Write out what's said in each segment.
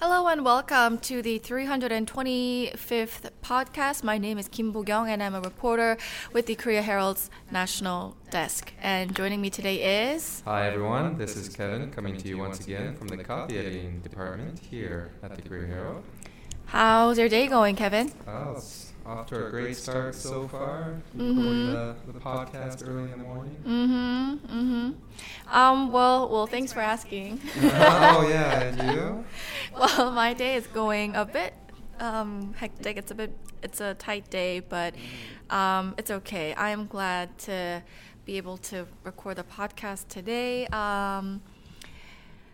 Hello and welcome to the 325th podcast. My name is Kim Bo-kyung and I'm a reporter with the Korea Herald's national desk. And joining me today is Hi everyone, this is Kevin coming to you once again from the copy editing department here at the Korea Herald. How's your day going, Kevin? Oh, it's off to a great start so far. Mhm. Recording the, the podcast early in the morning. Mm-hmm. Mm-hmm. Um, well, well, thanks for asking. oh yeah, and you? well, my day is going a bit um, hectic. It's a bit, it's a tight day, but um, it's okay. I am glad to be able to record the podcast today. Um,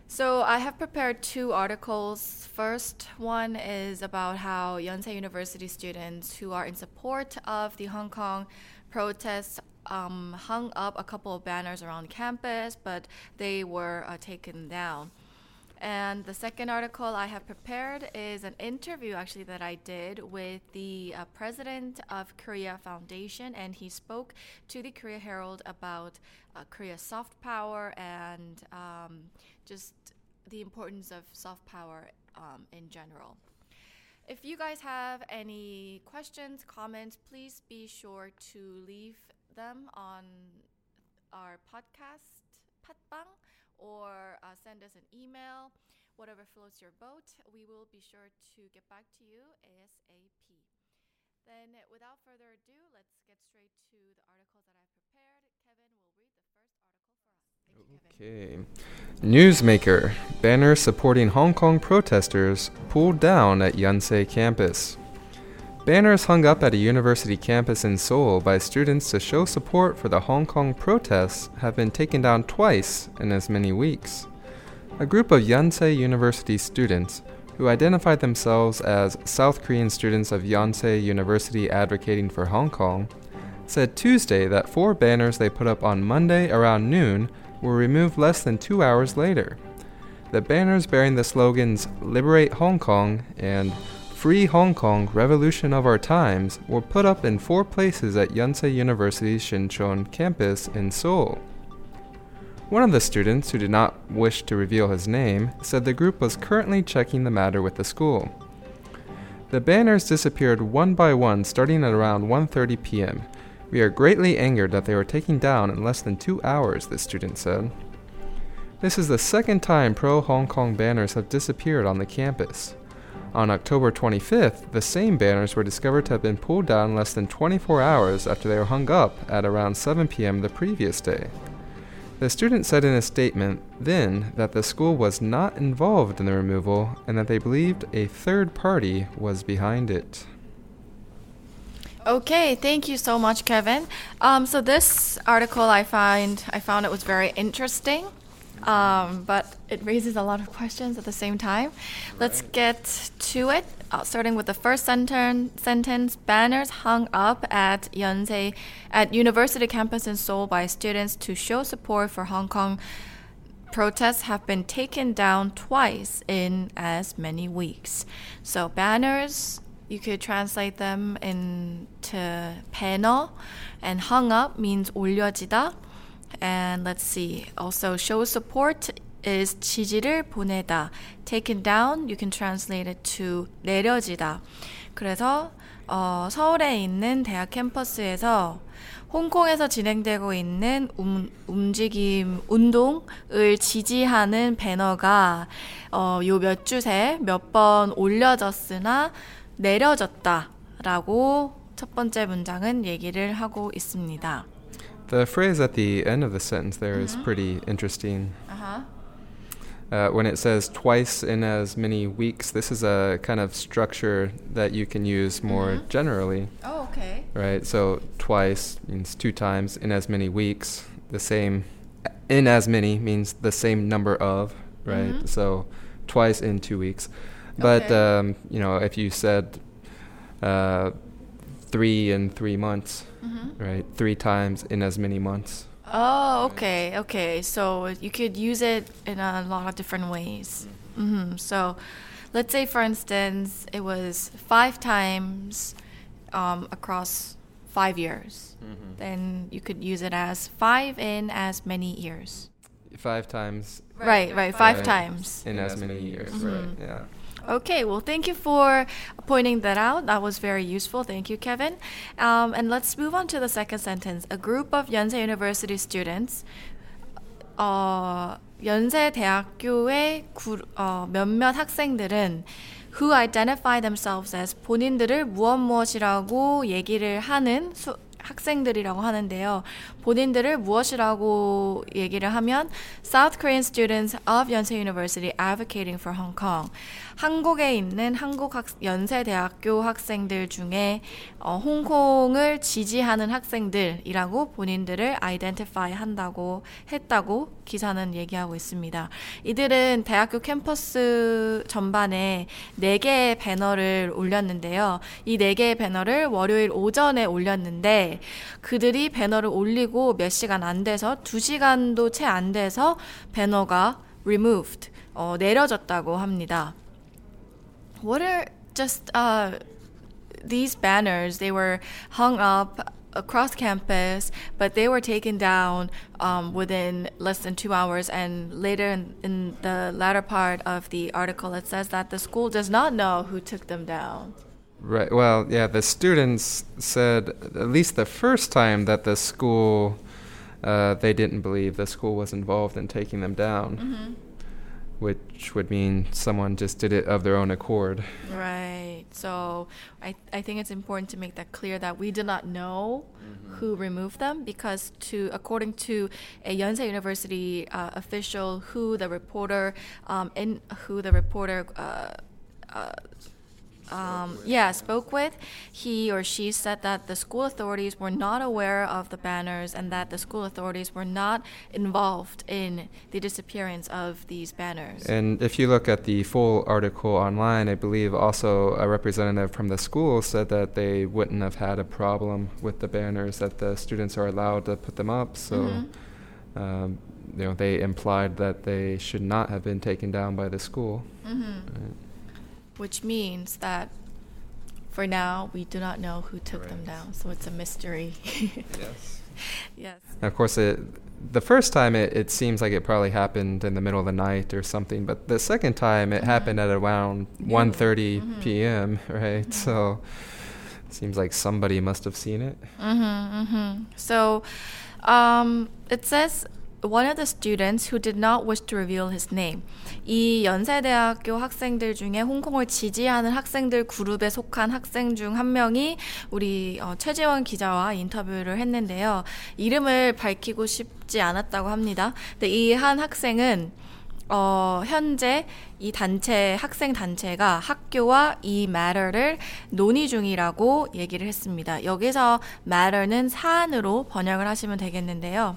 so I have prepared two articles. First one is about how Yonsei University students who are in support of the Hong Kong protests um, hung up a couple of banners around campus, but they were uh, taken down. And the second article I have prepared is an interview actually that I did with the uh, president of Korea Foundation, and he spoke to the Korea Herald about uh, Korea's soft power and um, just the importance of soft power um, in general. If you guys have any questions, comments, please be sure to leave them on our podcast, Podbbang, or uh, send us an email. Whatever floats your boat, we will be sure to get back to you ASAP. Then, without further ado, let's get straight to the articles that I've prepared. Kevin will read the first article for us. Okay. Newsmaker banner supporting Hong Kong protesters pulled down at Yonsei campus. Banners hung up at a university campus in Seoul by students to show support for the Hong Kong protests have been taken down twice in as many weeks. A group of Yonsei University students, who identified themselves as South Korean students of Yonsei University advocating for Hong Kong, said Tuesday that four banners they put up on Monday around noon were removed less than two hours later. The banners bearing the slogans Liberate Hong Kong and Free Hong Kong Revolution of Our Times were put up in four places at Yonsei University's Shinchon campus in Seoul. One of the students, who did not wish to reveal his name, said the group was currently checking the matter with the school. The banners disappeared one by one starting at around 1:30 p.m. We are greatly angered that they were taken down in less than 2 hours, the student said. This is the second time pro Hong Kong banners have disappeared on the campus. On October 25th, the same banners were discovered to have been pulled down less than 24 hours after they were hung up at around 7 p.m. the previous day. The student said in a statement then that the school was not involved in the removal and that they believed a third party was behind it. Okay, thank you so much, Kevin. Um, so this article I find I found it was very interesting, um, but it raises a lot of questions at the same time. Let's get to it. Uh, starting with the first sentence, sentence, banners hung up at Yonsei at university campus in Seoul by students to show support for Hong Kong protests have been taken down twice in as many weeks. So banners you could translate them into banner, and hung up means 올려지다. And let's see. Also, show support is 지지를 보내다. Taken down, you can translate it to 내려지다. 그래서 어, 서울에 있는 대학 캠퍼스에서 홍콩에서 진행되고 있는 움, 움직임 운동을 지지하는 배너가 어, 요 몇 주 새 몇 번 올려졌으나 내려졌다라고 첫 번째 문장은 얘기를 하고 있습니다. The phrase at the end of the sentence there is pretty interesting. Uh-huh. Uh, when it says twice in as many weeks, this is a kind of structure that you can use more Mhm. generally, Oh, okay. right? So twice means two times in as many weeks. The same in as many means the same number of, right? Mhm. So twice in two weeks. But Okay. um, you know, if you said uh, three in three months, Mm-hmm. right? Three times in as many months. Oh, okay, okay. So you could use it in a lot of different ways. hmm So let's say, for instance, it was five times um, across five years. Then you could use it as five in as many years. Five times Right, right, five Right. times. in as many years, Mhm. right? Yeah. Okay, well, thank you for pointing that out. That was very useful. Thank you, Kevin. Um, and let's move on to the second sentence. A group of Yonsei University students, 어, 연세 대학교의 구, 어, 몇몇 학생들은 who identify themselves as 본인들을 무엇 무엇이라고 얘기를 하는 수, 학생들이라고 하는데요. 본인들을 무엇이라고 얘기를 하면 South Korean students of Yonsei University advocating for Hong Kong. 한국에 있는 한국 학, 연세대학교 학생들 중에 어, 홍콩을 지지하는 학생들이라고 본인들을 identify 한다고 했다고 기사는 얘기하고 있습니다. 이들은 대학교 캠퍼스 전반에 4개의 배너를 올렸는데요. 이 4개의 배너를 월요일 오전에 올렸는데 그들이 배너를 올리고 몇 시간 안 돼서 2시간도 채 안 돼서 배너가 removed, 어, 내려졌다고 합니다. What are just uh, these banners? They were hung up across campus, but they were taken down um, within less than two hours. And later in, in the latter part of the article, it says that the school does not know who took them down. Right. Well, yeah, the students said at least the first time that the school, uh, they didn't believe the school was involved in taking them down. Mm-hmm. Which would mean someone just did it of their own accord. Right. So I, I think it's important to make that clear that we do not know who removed them because to according to a Yonsei University uh, official, who the reporter um, in who the reporter. Uh, uh, um, yeah, spoke with, he or she said that the school authorities were not aware of the banners and that the school authorities were not involved in the disappearance of these banners. And if you look at the full article online, I believe also a representative from the school said that they wouldn't have had a problem with the banners, that the students are allowed to put them up. So, Mhm. um, you know, they implied that they should not have been taken down by the school. Mhm. Right. Which means that for now we do not know who took them down so it's a mystery Yes. yes Of course, it, the first time it, it seems like it probably happened in the middle of the night or something, but the second time it Mhm. happened at around Noon. 1.30 Mhm. p.m., right? Mhm. So it seems like somebody must have seen it. mm-hmm, mm-hmm. so um, it says one of the students who did not wish to reveal his name. 이 연세대학교 학생들 중에 홍콩을 지지하는 학생들 그룹에 속한 학생 중 한 명이 우리 어, 최재원 기자와 인터뷰를 했는데요. 이름을 밝히고 싶지 않았다고 합니다. 근데 이 한 학생은 어, 현재 이 단체, 학생 단체가 학교와 이 matter를 논의 중이라고 얘기를 했습니다. 여기서 matter는 사안으로 번역을 하시면 되겠는데요.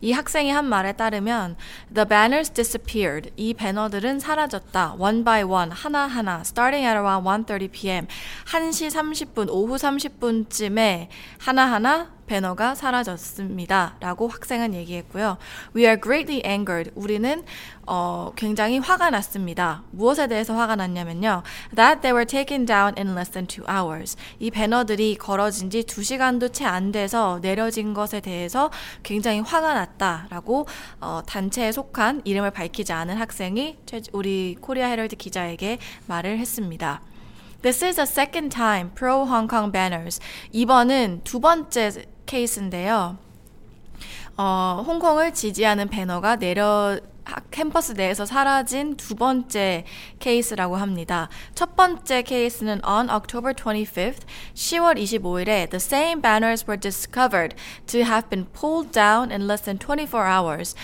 이 학생이 한 말에 따르면 The banners disappeared. 이 배너들은 사라졌다. One by one, 하나하나. Starting at around 1.30 p.m. 1시 30분, 오후 30분쯤에 하나하나 배너가 사라졌습니다. 라고 학생은 얘기했고요. We are greatly angered. 우리는 어, 굉장히 화가 났습니다. 무엇에 대해서 화가 났냐면요. That they were taken down in less than two hours. 이 배너들이 걸어진 지 두 시간도 채 안 돼서 내려진 것에 대해서 굉장히 화가 났다라고 어, 단체에 속한 이름을 밝히지 않은 학생이 최- 우리 코리아 헤럴드 기자에게 말을 했습니다. This is a second time pro Hong Kong banners. 이번은 두 번째 케이스인데요. 어, 홍콩을 지지하는 배너가 내려 학- 캠퍼스 내에서 사라진 두 번째 케이스라고 합니다. 첫 번째 케이스는 on October 25th, 10월 25일에 the same banners were discovered to have been pulled down in less than 24 hours.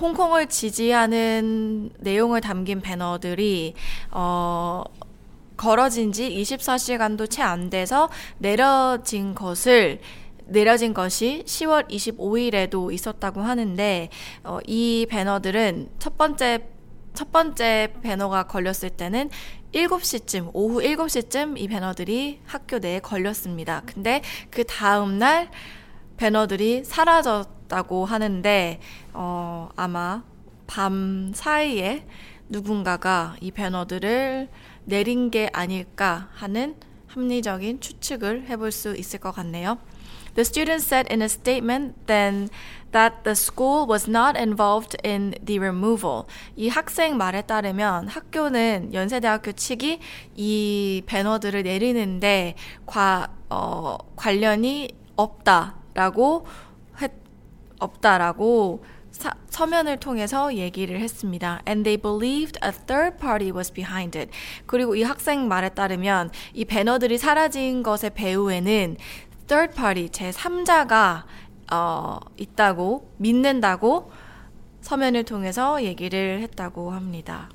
홍콩을 지지하는 내용을 담긴 배너들이 어 걸어진 지 24시간도 채 안 돼서 내려진 것을 내려진 것이 10월 25일에도 있었다고 하는데 어, 이 배너들은 첫 번째 첫 번째 배너가 걸렸을 때는 7시쯤 오후 7시쯤 이 배너들이 학교 내에 걸렸습니다. 근데 그 다음 날 배너들이 사라졌다고 하는데 어, 아마 밤 사이에 누군가가 이 배너들을 내린 게 아닐까 하는 합리적인 추측을 해볼 수 있을 것 같네요. The student said in a statement then that the school was not involved in the removal. 이 학생 말에 따르면 학교는 연세대학교 측이 이 배너들을 내리는데 과, 어, 관련이 없다라고 했, 없다라고 사, 서면을 통해서 얘기를 했습니다. And they believed a third party was behind it. 그리고 이 학생 말에 따르면 이 배너들이 사라진 것의 배후에는 third party 제3자가 어, 있다고 믿는다고 서면을 통해서 얘기를 했다고 합니다.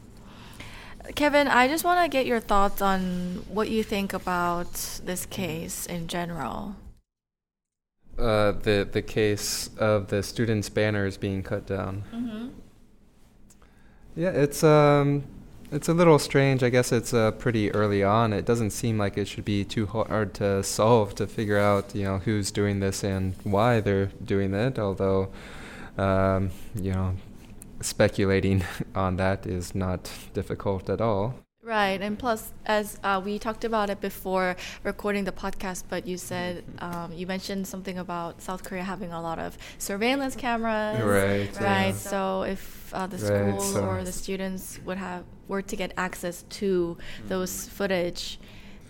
Kevin, I just want to get your thoughts on what you think about this case in general. Uh, the the case of the students' banners being cut down. Mm-hmm. Yeah, it's um, it's a little strange. I guess it's uh, pretty early on. It doesn't seem like it should be too hard to solve to figure out, you know, who's doing this and why they're doing it. Although, um, you know, speculating on that is not difficult at all. Right, and plus, as uh, we talked about it before recording the podcast, but you said um, you mentioned something about South Korea having a lot of surveillance cameras. Right. Right. yeah. So if uh, the Right, school so- or the students would have were to get access to those footage,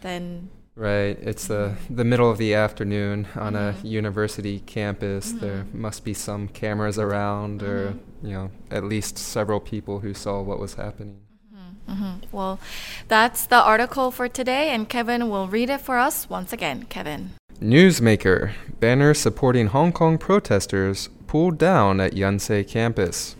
then Right. It's the the middle of the afternoon on a Mhm. university campus. There Mhm. must be some cameras around, or you know, at least several people who saw what was happening. Hmm well, that's the article for today, and Kevin will read it for us once again. Kevin. Newsmaker banner supporting Hong Kong protesters pulled down at Yonsei campus.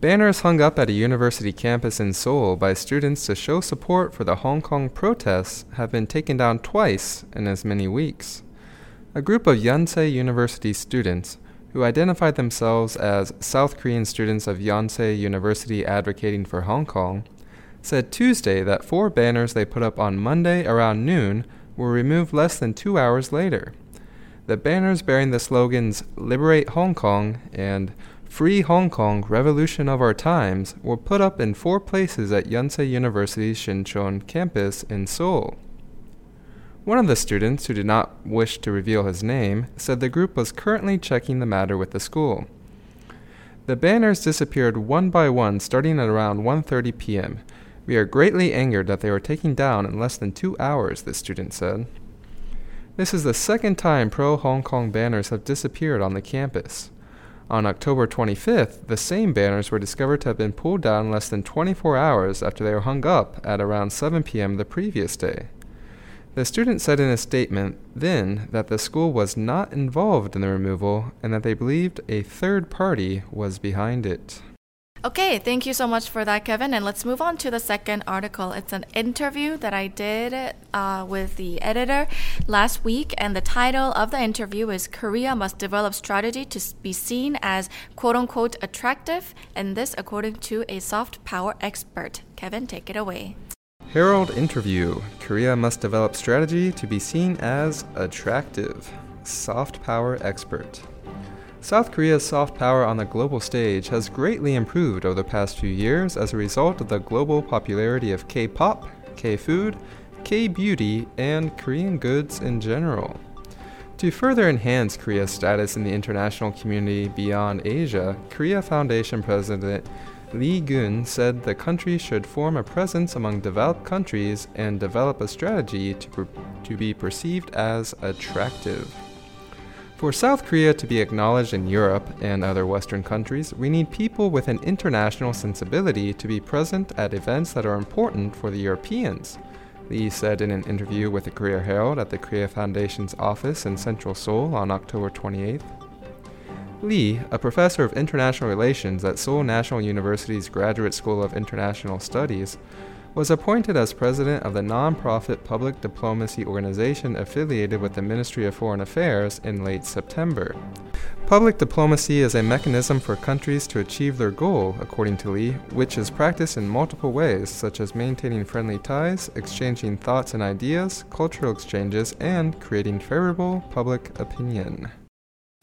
Banners hung up at a university campus in Seoul by students to show support for the Hong Kong protests have been taken down twice in as many weeks. A group of Yonsei University students, who identified themselves as South Korean students of Yonsei University advocating for Hong Kong, said Tuesday that four banners they put up on Monday around noon were removed less than two hours later. The banners bearing the slogans Liberate Hong Kong and Free Hong Kong Revolution of Our Times were put up in four places at Yonsei University's Shinchon campus in Seoul. One of the students, who did not wish to reveal his name, said the group was currently checking the matter with the school. The banners disappeared one by one starting at around 1:30 p.m. We are greatly angered that they were taken down in less than 2 hours, the student said. This is the second time pro Hong Kong banners have disappeared on the campus. On October 25th, the same banners were discovered to have been pulled down less than 24 hours after they were hung up at around 7 p.m. the previous day. The student said in a statement then that the school was not involved in the removal and that they believed a third party was behind it. Okay, thank you so much for that, Kevin. And let's move on to the second article. It's an interview that I did uh, with the editor last week, and the title of the interview is Korea Must Develop Strategy to Be Seen as quote unquote attractive, and this according to a soft power expert. Kevin, take it away. Herald interview Korea must develop strategy to be seen as attractive. Soft power expert. South Korea's soft power on the global stage has greatly improved over the past few years as a result of the global popularity of K pop, K food, K beauty, and Korean goods in general. To further enhance Korea's status in the international community beyond Asia, Korea Foundation President Lee Gun said the country should form a presence among developed countries and develop a strategy to, per- to be perceived as attractive. For South Korea to be acknowledged in Europe and other Western countries, we need people with an international sensibility to be present at events that are important for the Europeans. Lee said in an interview with the Korea Herald at the Korea Foundation's office in Central Seoul on October 28th. Lee, a professor of international relations at Seoul National University's Graduate School of International Studies, was appointed as president of the nonprofit public diplomacy organization affiliated with the Ministry of Foreign Affairs in late September. Public diplomacy is a mechanism for countries to achieve their goal, according to Lee, which is practiced in multiple ways, such as maintaining friendly ties, exchanging thoughts and ideas, cultural exchanges, and creating favorable public opinion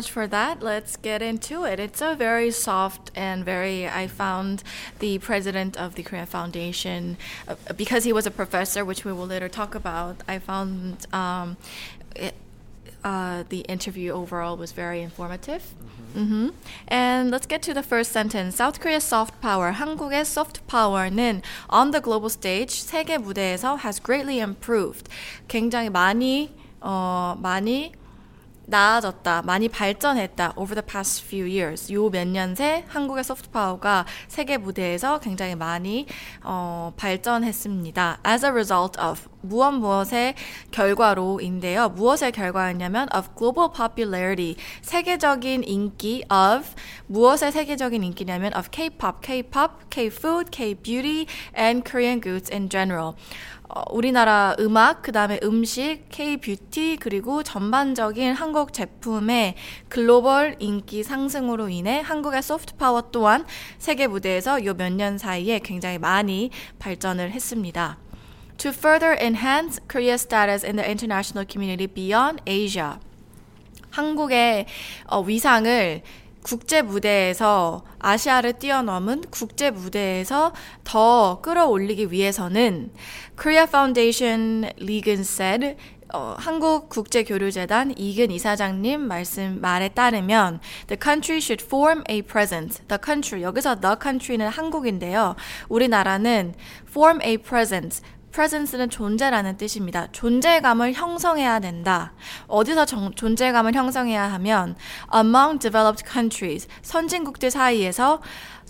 much for that. Let's get into it. It's a very soft and very. I found the president of the Korean Foundation uh, because he was a professor, which we will later talk about. I found um, it, uh, the interview overall was very informative. Mm-hmm. And let's get to the first sentence. South Korea's soft power, 한국의 soft power는 on the global stage 세계 무대에서 has greatly improved. 굉장히 많이 어 많이 나아졌다, 많이 발전했다 over the past few years. 요 몇 년 새 한국의 소프트 파워가 세계 무대에서 굉장히 많이 어, 발전했습니다. As a result of 무엇 무엇의 결과로인데요. 무엇의 결과였냐면 of global popularity 세계적인 인기 of 무엇의 세계적인 인기냐면 of K-pop, K-pop, K-food, K-beauty and Korean goods in general. 어, 우리나라 음악, 그 다음에 음식, K-뷰티, 그리고 전반적인 한국 제품의 글로벌 인기 상승으로 인해 한국의 소프트 파워 또한 세계 무대에서 요 몇 년 사이에 굉장히 많이 발전을 했습니다. To further enhance Korea's status in the international community beyond Asia. 한국의 어, 위상을 국제 무대에서 아시아를 뛰어넘은 국제 무대에서 더 끌어올리기 위해서는 Korea Foundation Legan said 어, 한국 국제 교류 재단 이근 이사장님 말씀 말에 따르면 the country should form a presence. the country 여기서 the country는 한국인데요. 우리나라는 form a presence presence는 존재라는 뜻입니다. 존재감을 형성해야 된다. 어디서 정, 존재감을 형성해야 하면 among developed countries 선진국들 사이에서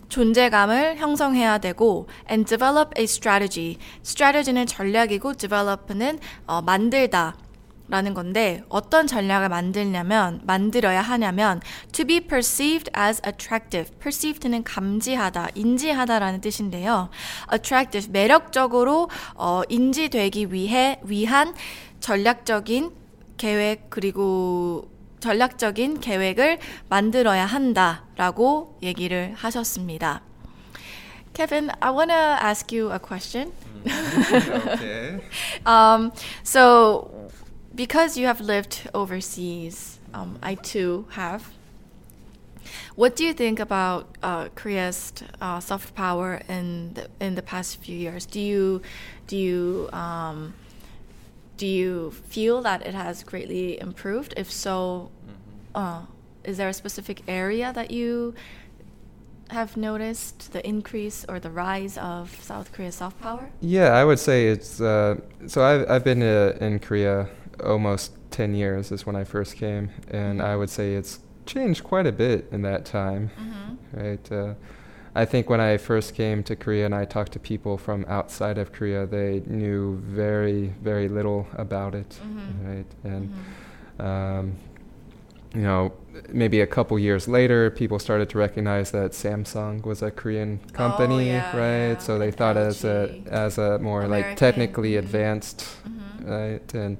존재감을 형성해야 되고 and develop a strategy. strategy는 전략이고 develop는 어, 만들다. 라는 건데 어떤 전략을 만들냐면 만들어야 하냐면 to be perceived as attractive. perceived는 감지하다, 인지하다라는 뜻인데요. attractive 매력적으로 어, 인지되기 위해 위한 전략적인 계획 그리고 전략적인 계획을 만들어야 한다라고 얘기를 하셨습니다. Kevin, I want to ask you a question. okay. Um, so, because you have lived overseas, um, I too have. What do you think about uh, Korea's uh, soft power in the, in the past few years? Do you do you um, do you feel that it has greatly improved? If so, uh, is there a specific area that you have noticed the increase or the rise of South Korea's soft power? Yeah, I would say it's. Uh, so I've I've been uh, in Korea almost ten years is when I first came, and I would say it's changed quite a bit in that time. Mm-hmm. Right. Uh, I think when I first came to Korea and I talked to people from outside of Korea, they knew very very little about it. Mhm. Right. And Mhm. um, you know, maybe a couple years later, people started to recognize that Samsung was a Korean company, Oh, yeah, right? yeah, So they thought as a as a more like technically mhm. advanced, Mhm. right? And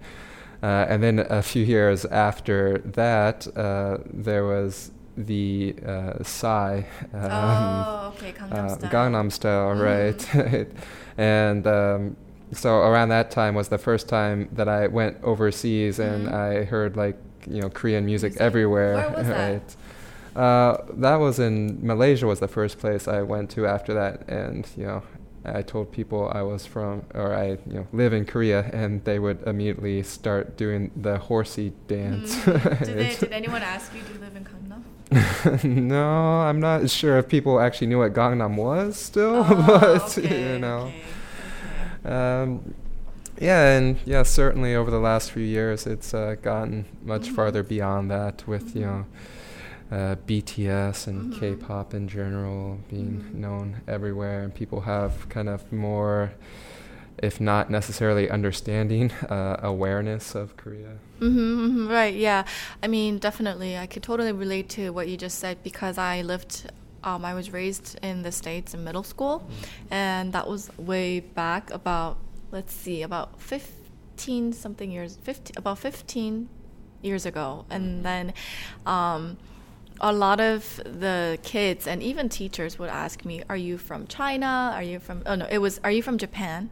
uh, and then a few years after that, uh, there was the uh, Psy. Um, oh, okay, Gangnam uh, Style. Gangnam Style, Mhm. right? and um, so around that time was the first time that I went overseas and Mhm. I heard like you know Korean music, Music. everywhere. Where was that? right? Uh, that was in Malaysia. Was the first place I went to after that, and you know. I told people I was from, or I, you know, live in Korea, and they would immediately start doing the horsey dance. Mhm. Did, they, did anyone ask you do you live in Gangnam? no, I'm not sure if people actually knew what Gangnam was still, Oh, but okay, you know. okay, okay. Um, yeah, and yeah, certainly over the last few years, it's uh, gotten much Mhm. farther beyond that with you Mhm. know uh, BTS and Mhm. K-pop in general being Mhm. known everywhere, and people have kind of more, if not necessarily understanding, uh, awareness of Korea. Mm-hmm, right, yeah. I mean, definitely, I could totally relate to what you just said because I lived, um, I was raised in the States in middle school, and that was way back about, let's see, about 15 something years, 15, about 15 years ago. And then, um, a lot of the kids and even teachers would ask me, "Are you from China? Are you from? Oh no, it was. Are you from Japan?"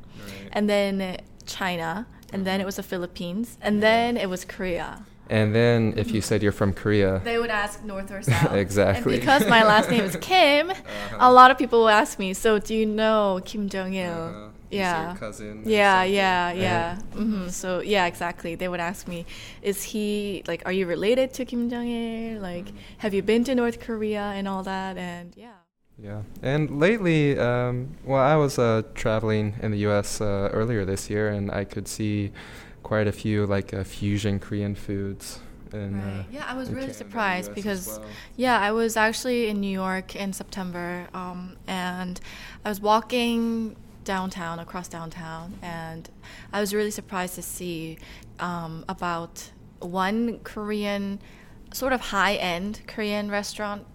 And then China, and then it was the Philippines, and then it was Korea. And then if you said you're from Korea, They would ask north or south. Exactly. And because my last name is Kim, Uh-huh. a lot of people will ask me, "So do you know Kim Jong Il?" Uh-huh. Yeah. cousin. Yeah, yeah, right? yeah. hmm So yeah, exactly. They would ask me, "Is he like? Are you related to Kim Jong Il? Like, have you been to North Korea and all that?" And yeah. Yeah, and lately, um, well, I was uh, traveling in the U.S. Uh, earlier this year, and I could see quite a few like uh, fusion Korean foods. And, Right. uh, Yeah, I was really Canada surprised because well. yeah, I was actually in New York in September, um, and I was walking downtown across downtown, and I was really surprised to see um, about one Korean, sort of high-end Korean restaurant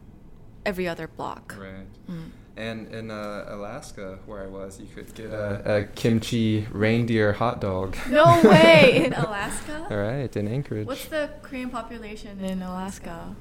every other block. Right. Mm. And in uh, Alaska, where I was, you could get a, a kimchi reindeer hot dog. No way in Alaska. All right, in Anchorage. What's the Korean population in Alaska?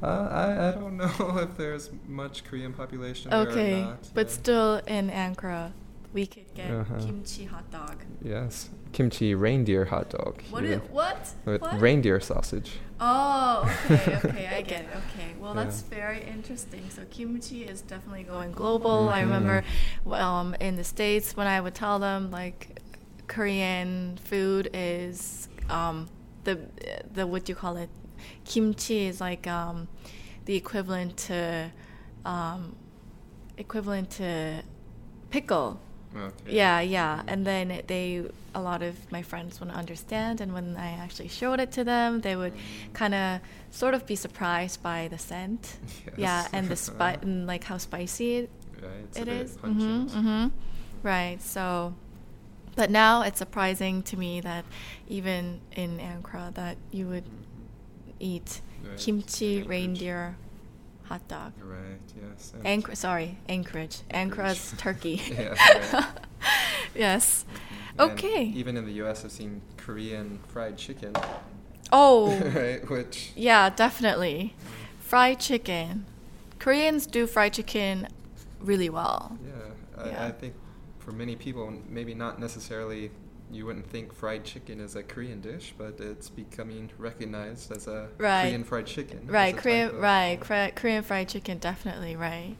Uh, I, I don't know if there's much Korean population there or Okay, but yeah. still in Ankara, we could get Uh-huh. kimchi hot dog. Yes, kimchi reindeer hot dog. What what? With what? reindeer sausage. Oh, okay, okay, I get it. Okay, well, Yeah. that's very interesting. So kimchi is definitely going global. I remember, um, in the states when I would tell them like, Korean food is um, the the what do you call it? Kimchi is like um, the equivalent to um, equivalent to pickle. Okay. Yeah, yeah. And then they, a lot of my friends wouldn't understand. And when I actually showed it to them, they would kind of sort of be surprised by the scent. Yeah, and the spi- and like how spicy it, Right, it's it a bit is. pungent. hmm hmm Right. So, but now it's surprising to me that even in Ankara that you would eat Right. kimchi reindeer hot dog. Right, yes. and- Anchor, sorry, Anchorage. Ankara's Turkey. Yeah, right. yes. And Okay. even in the U.S., I've seen Korean fried chicken. Oh, right, which yeah, definitely. Fried chicken. Koreans do fried chicken really well. yeah, I, Yeah. I think for many people, maybe not necessarily You wouldn't think fried chicken is a Korean dish, but it's becoming recognized as a Right. Korean fried chicken. as Right, a Korean, type of- right, Kore- Korean fried chicken, definitely right.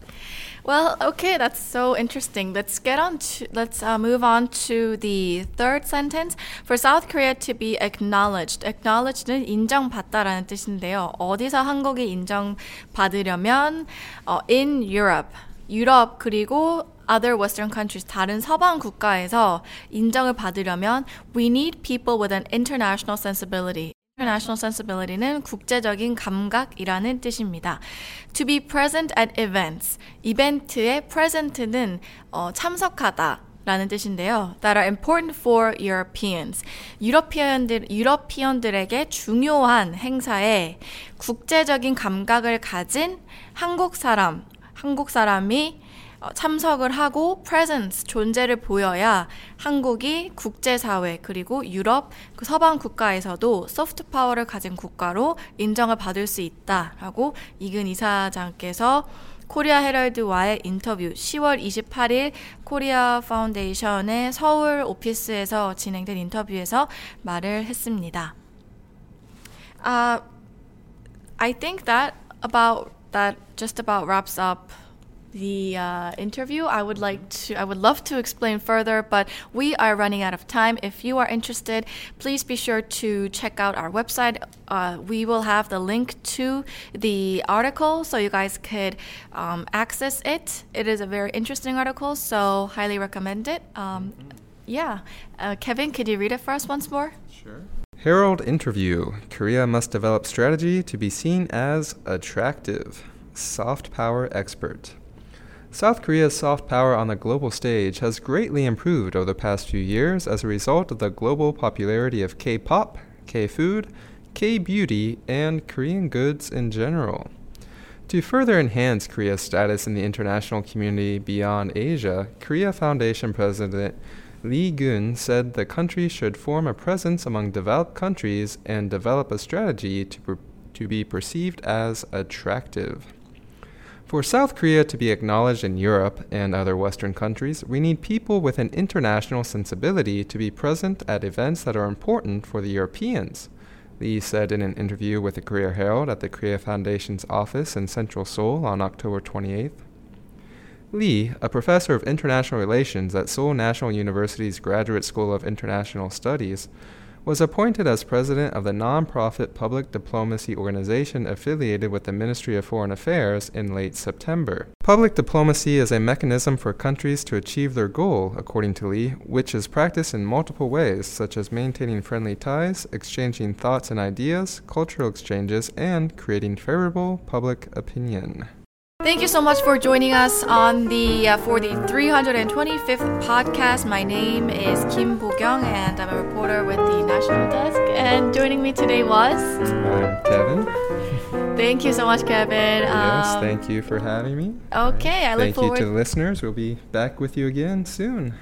Well, okay, that's so interesting. Let's get on to let's uh, move on to the third sentence. For South Korea to be acknowledged, acknowledged는 인정받다라는 뜻인데요. 어디서 한국이 인정받으려면 어, in Europe, 유럽 그리고 other Western countries 다른 서방 국가에서 인정을 받으려면 we need people with an international sensibility. International sensibility는 국제적인 감각이라는 뜻입니다. To be present at events. 이벤트의 present는 어, 참석하다. 라는 뜻인데요. That are important for Europeans. 유러피언들, 유러피언들에게 중요한 행사에 국제적인 감각을 가진 한국 사람, 한국 사람이 어, 참석을 하고 presence 존재를 보여야 한국이 국제사회 그리고 유럽 그 서방 국가에서도 소프트 파워를 가진 국가로 인정을 받을 수 있다라고 이근 이사장께서 코리아 헤럴드와의 인터뷰 10월 28일 코리아 파운데이션의 서울 오피스에서 진행된 인터뷰에서 말을 했습니다. Uh, I think that about that just about wraps up the uh, interview. I would like to, I would love to explain further, but we are running out of time. If you are interested, please be sure to check out our website. Uh, we will have the link to the article so you guys could um, access it. It is a very interesting article, so highly recommend it. Um, yeah. Uh, Kevin, could you read it for us once more? Sure. Herald interview. Korea must develop strategy to be seen as attractive. Soft power expert. South Korea's soft power on the global stage has greatly improved over the past few years as a result of the global popularity of K pop, K food, K beauty, and Korean goods in general. To further enhance Korea's status in the international community beyond Asia, Korea Foundation President Lee Gun said the country should form a presence among developed countries and develop a strategy to, per- to be perceived as attractive. For South Korea to be acknowledged in Europe and other Western countries, we need people with an international sensibility to be present at events that are important for the Europeans. Lee said in an interview with the Korea Herald at the Korea Foundation's office in Central Seoul on October 28th. Lee, a professor of international relations at Seoul National University's Graduate School of International Studies, was appointed as president of the nonprofit public diplomacy organization affiliated with the Ministry of Foreign Affairs in late September. Public diplomacy is a mechanism for countries to achieve their goal, according to Lee, which is practiced in multiple ways, such as maintaining friendly ties, exchanging thoughts and ideas, cultural exchanges, and creating favorable public opinion. Thank you so much for joining us on the uh, for the 325th podcast. My name is Kim Bo-kyung and I'm a reporter with the National Desk. And joining me today was I'm Kevin. Thank you so much, Kevin. yes, Um, thank you for having me. Okay, I look Thank you forward. to the listeners. We'll be back with you again soon.